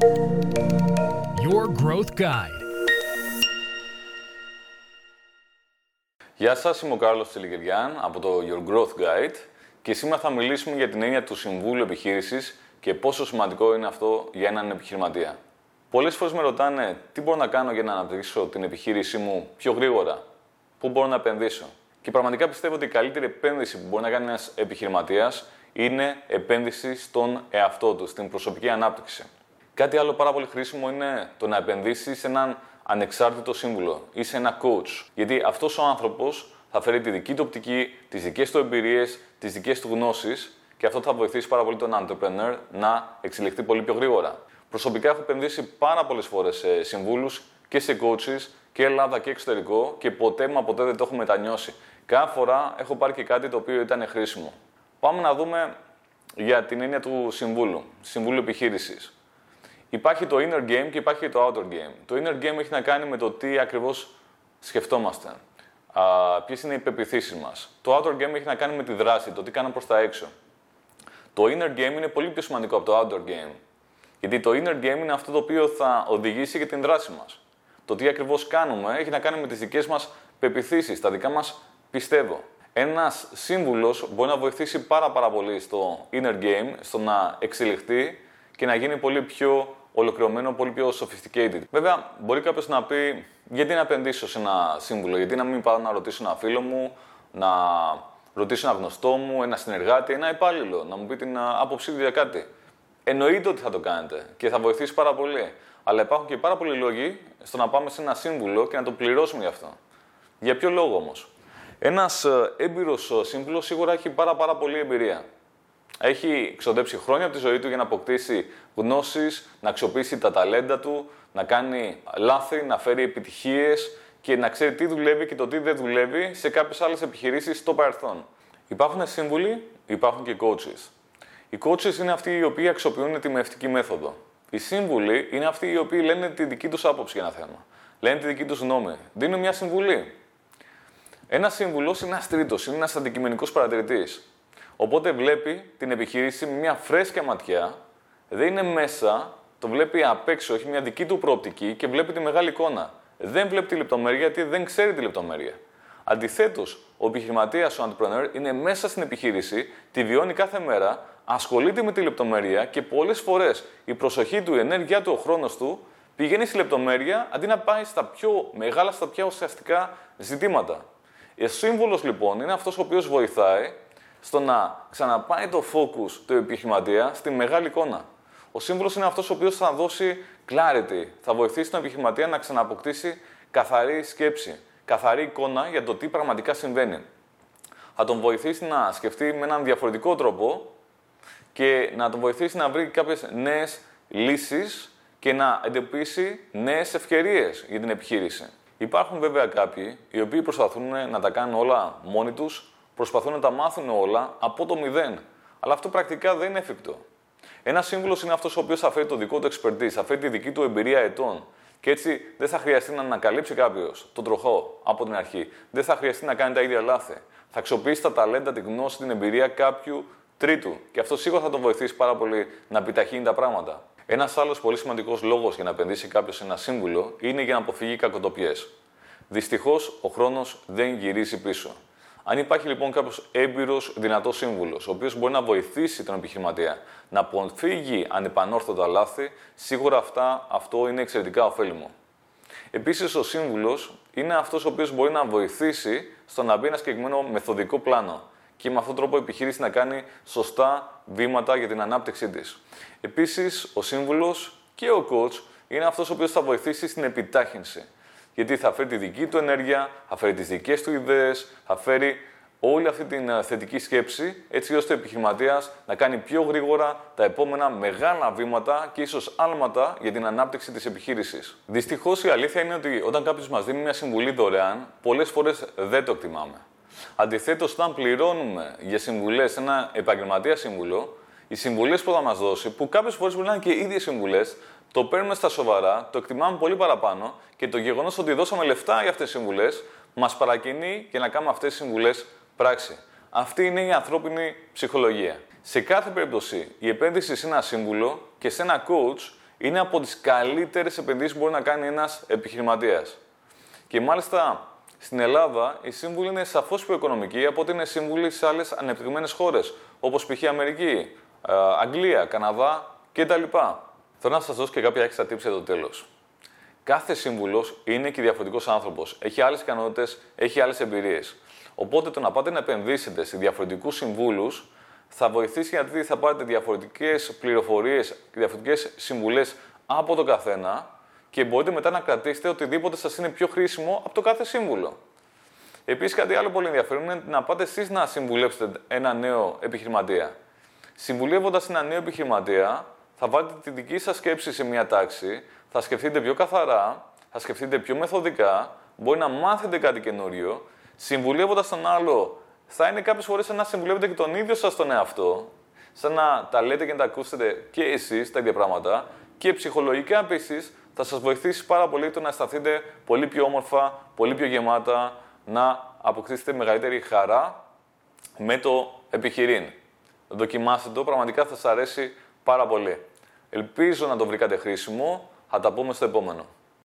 Your Growth Guide. Γεια σας, είμαι ο Κάρλος Τσελικεριάν από το Your Growth Guide και σήμερα θα μιλήσουμε για την έννοια του Συμβούλου Επιχείρησης και πόσο σημαντικό είναι αυτό για έναν επιχειρηματία. Πολλές φορές με ρωτάνε τι μπορώ να κάνω για να αναπτύξω την επιχείρησή μου πιο γρήγορα, πού μπορώ να επενδύσω; Και πραγματικά πιστεύω ότι η καλύτερη επένδυση που μπορεί να κάνει ένας επιχειρηματίας είναι επένδυση στον εαυτό του, στην προσωπική ανάπτυξη. Κάτι άλλο πάρα πολύ χρήσιμο είναι το να επενδύσεις σε έναν ανεξάρτητο σύμβουλο ή σε ένα coach. Γιατί αυτός ο άνθρωπος θα φέρει τη δική του οπτική, τις δικές του εμπειρίες, τις δικές του γνώσεις και αυτό θα βοηθήσει πάρα πολύ τον entrepreneur να εξελιχθεί πολύ πιο γρήγορα. Προσωπικά έχω επενδύσει πάρα πολλές φορές σε συμβούλους και σε coaches και Ελλάδα και εξωτερικό και ποτέ μα ποτέ δεν το έχω μετανιώσει. Κάθε φορά έχω πάρει και κάτι το οποίο ήταν χρήσιμο. Πάμε να δούμε για την έννοια του συμβούλου, συμβούλου επιχείρησης. Υπάρχει το inner game και υπάρχει το outer game. Το inner game έχει να κάνει με το τι ακριβώς σκεφτόμαστε. Ποιες είναι οι πεπιθήσεις μας. Το outer game έχει να κάνει με τη δράση, το τι κάνουμε προς τα έξω. Το inner game είναι πολύ πιο σημαντικό από το outer game. Γιατί το inner game είναι αυτό το οποίο θα οδηγήσει για την δράση μας. Το τι ακριβώς κάνουμε έχει να κάνει με τις δικές μας πεπιθήσεις, τα δικά μας πιστεύω. Ένας σύμβουλος μπορεί να βοηθήσει πάρα, πάρα πολύ στο inner game, στο να εξελιχθεί και να γίνει πολύ πιο ολοκληρωμένο, πολύ πιο sophisticated. Βέβαια, μπορεί κάποιος να πει, γιατί να επενδύσω σε ένα σύμβουλο, γιατί να μην πάω να ρωτήσω ένα φίλο μου, να ρωτήσω ένα γνωστό μου, ένα συνεργάτη, ένα υπάλληλο, να μου πει την άποψή του για κάτι. Εννοείται ότι θα το κάνετε και θα βοηθήσει πάρα πολύ. Αλλά υπάρχουν και πάρα πολλοί λόγοι στο να πάμε σε ένα σύμβουλο και να το πληρώσουμε γι' αυτό. Για ποιο λόγο όμως; Ένας έμπειρος σύμβουλος σίγουρα έχει πάρα, πάρα πολλή εμπειρία. Έχει ξοδέψει χρόνια από τη ζωή του για να αποκτήσει γνώσεις, να αξιοποιήσει τα ταλέντα του, να κάνει λάθη, να φέρει επιτυχίες και να ξέρει τι δουλεύει και το τι δεν δουλεύει σε κάποιες άλλες επιχειρήσεις στο παρελθόν. Υπάρχουν σύμβουλοι, υπάρχουν και coaches. Οι coaches είναι αυτοί οι οποίοι αξιοποιούν τη μευτική μέθοδο. Οι σύμβουλοι είναι αυτοί οι οποίοι λένε τη δική τους άποψη για ένα θέμα. Λένε τη δική τους γνώμη. Δίνουν μια συμβουλή. Ένας σύμβουλος είναι ένας τρίτος, είναι ένας αντικειμενικός παρατηρητής. Οπότε βλέπει την επιχείρηση με μια φρέσκια ματιά, δεν είναι μέσα, το βλέπει απ' έξω, έχει μια δική του προοπτική και βλέπει τη μεγάλη εικόνα. Δεν βλέπει τη λεπτομέρεια γιατί δεν ξέρει τη λεπτομέρεια. Αντιθέτως, ο επιχειρηματίας, ο entrepreneur, είναι μέσα στην επιχείρηση, τη βιώνει κάθε μέρα, ασχολείται με τη λεπτομέρεια και πολλές φορές η προσοχή του, η ενέργειά του, ο χρόνος του πηγαίνει στη λεπτομέρεια αντί να πάει στα πιο μεγάλα, στα πιο ουσιαστικά ζητήματα. Ο σύμβολος λοιπόν είναι αυτός ο οποίος βοηθάει στο να ξαναπάει το focus του επιχειρηματία στη μεγάλη εικόνα. Ο σύμβολο είναι αυτός ο οποίος θα δώσει clarity, θα βοηθήσει τον επιχειρηματία να ξαναποκτήσει καθαρή σκέψη, καθαρή εικόνα για το τι πραγματικά συμβαίνει. Θα τον βοηθήσει να σκεφτεί με έναν διαφορετικό τρόπο και να τον βοηθήσει να βρει κάποιες νέες λύσεις και να εντοπίσει νέες ευκαιρίες για την επιχείρηση. Υπάρχουν βέβαια κάποιοι οι οποίοι προσπαθούν να τα κάνουν όλα μόνοι τους προσπαθούν να τα μάθουν όλα από το μηδέν. Αλλά αυτό πρακτικά δεν είναι εφικτό. Ένας σύμβουλος είναι αυτός ο οποίος θα φέρει το δικό του expertise, θα φέρει τη δική του εμπειρία ετών. Και έτσι δεν θα χρειαστεί να ανακαλύψει κάποιος τον τροχό από την αρχή. Δεν θα χρειαστεί να κάνει τα ίδια λάθη. Θα αξιοποιήσει τα ταλέντα, τη γνώση, την εμπειρία κάποιου τρίτου. Και αυτό σίγουρα θα τον βοηθήσει πάρα πολύ να επιταχύνει τα πράγματα. Ένας άλλος πολύ σημαντικός λόγος για να επενδύσει κάποιος σε ένα σύμβουλο είναι για να αποφύγει κακοτοπιές. Δυστυχώς ο χρόνος δεν γυρίζει πίσω. Αν υπάρχει λοιπόν κάποιος έμπειρος, δυνατός σύμβουλος, ο οποίος μπορεί να βοηθήσει τον επιχειρηματία να αποφύγει ανεπανόρθωτα λάθη, σίγουρα αυτά, αυτό είναι εξαιρετικά ωφέλιμο. Επίσης, ο σύμβουλος είναι αυτός ο οποίος μπορεί να βοηθήσει στο να μπει ένα συγκεκριμένο μεθοδικό πλάνο και με αυτόν τον τρόπο η επιχείρηση να κάνει σωστά βήματα για την ανάπτυξή της. Επίσης, ο σύμβουλος και ο coach είναι αυτός ο οποίος θα βοηθήσει στην επιτάχυνση γιατί θα φέρει τη δική του ενέργεια, θα φέρει τις δικές του ιδέες, θα φέρει όλη αυτή την ε, θετική σκέψη, έτσι ώστε ο επιχειρηματίας να κάνει πιο γρήγορα τα επόμενα μεγάλα βήματα και ίσως άλματα για την ανάπτυξη της επιχείρησης. Δυστυχώς η αλήθεια είναι ότι όταν κάποιος μας δίνει μια συμβουλή δωρεάν, πολλές φορές δεν το εκτιμάμε. Αντιθέτως, όταν πληρώνουμε για συμβουλές ένα επαγγελματία σύμβουλο, οι συμβουλές που θα μας δώσει, που κάποιες φορές μπορεί να είναι και ίδιες συμβουλές, το παίρνουμε στα σοβαρά, το εκτιμάμε πολύ παραπάνω και το γεγονός ότι δώσαμε λεφτά για αυτές τις συμβουλές μας παρακινεί και να κάνουμε αυτές τις συμβουλές πράξη. Αυτή είναι η ανθρώπινη ψυχολογία. Σε κάθε περίπτωση, η επένδυση σε ένα σύμβουλο και σε ένα coach είναι από τις καλύτερες επενδύσεις που μπορεί να κάνει ένας επιχειρηματίας. Και μάλιστα στην Ελλάδα οι σύμβουλοι είναι σαφώς πιο οικονομικοί από ότι είναι σύμβουλοι σε άλλες ανεπτυγμένες χώρες, όπως π.χ. Αμερική, ε, Αγγλία, Καναδά κτλ. Θέλω να σας δώσω και κάποια έξτρα tips για το τέλος. Κάθε σύμβουλος είναι και διαφορετικός άνθρωπος. Έχει άλλες ικανότητες, έχει άλλες εμπειρίες. Οπότε το να πάτε να επενδύσετε σε διαφορετικούς συμβούλους θα βοηθήσει γιατί θα πάρετε διαφορετικές πληροφορίες και διαφορετικές συμβουλές από τον καθένα και μπορείτε μετά να κρατήσετε οτιδήποτε σας είναι πιο χρήσιμο από το κάθε σύμβουλο. Επίσης, κάτι άλλο πολύ ενδιαφέρον είναι να πάτε εσείς να συμβουλέψετε ένα νέο επιχειρηματία. Συμβουλεύοντας ένα νέο επιχειρηματία, θα βάλετε τη δική σας σκέψη σε μια τάξη, θα σκεφτείτε πιο καθαρά, θα σκεφτείτε πιο μεθοδικά, μπορεί να μάθετε κάτι καινούριο. Συμβουλεύοντας τον άλλο, θα είναι κάποιες φορές σαν να συμβουλεύετε και τον ίδιο σας τον εαυτό, σαν να τα λέτε και να τα ακούσετε και εσείς τα ίδια πράγματα. Και ψυχολογικά επίσης θα σας βοηθήσει πάρα πολύ το να αισθανθείτε πολύ πιο όμορφα, πολύ πιο γεμάτα, να αποκτήσετε μεγαλύτερη χαρά με το επιχειρήν. Δοκιμάστε το, πραγματικά θα σας αρέσει πάρα πολύ. Ελπίζω να το βρήκατε χρήσιμο. Θα τα πούμε στο επόμενο.